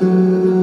Música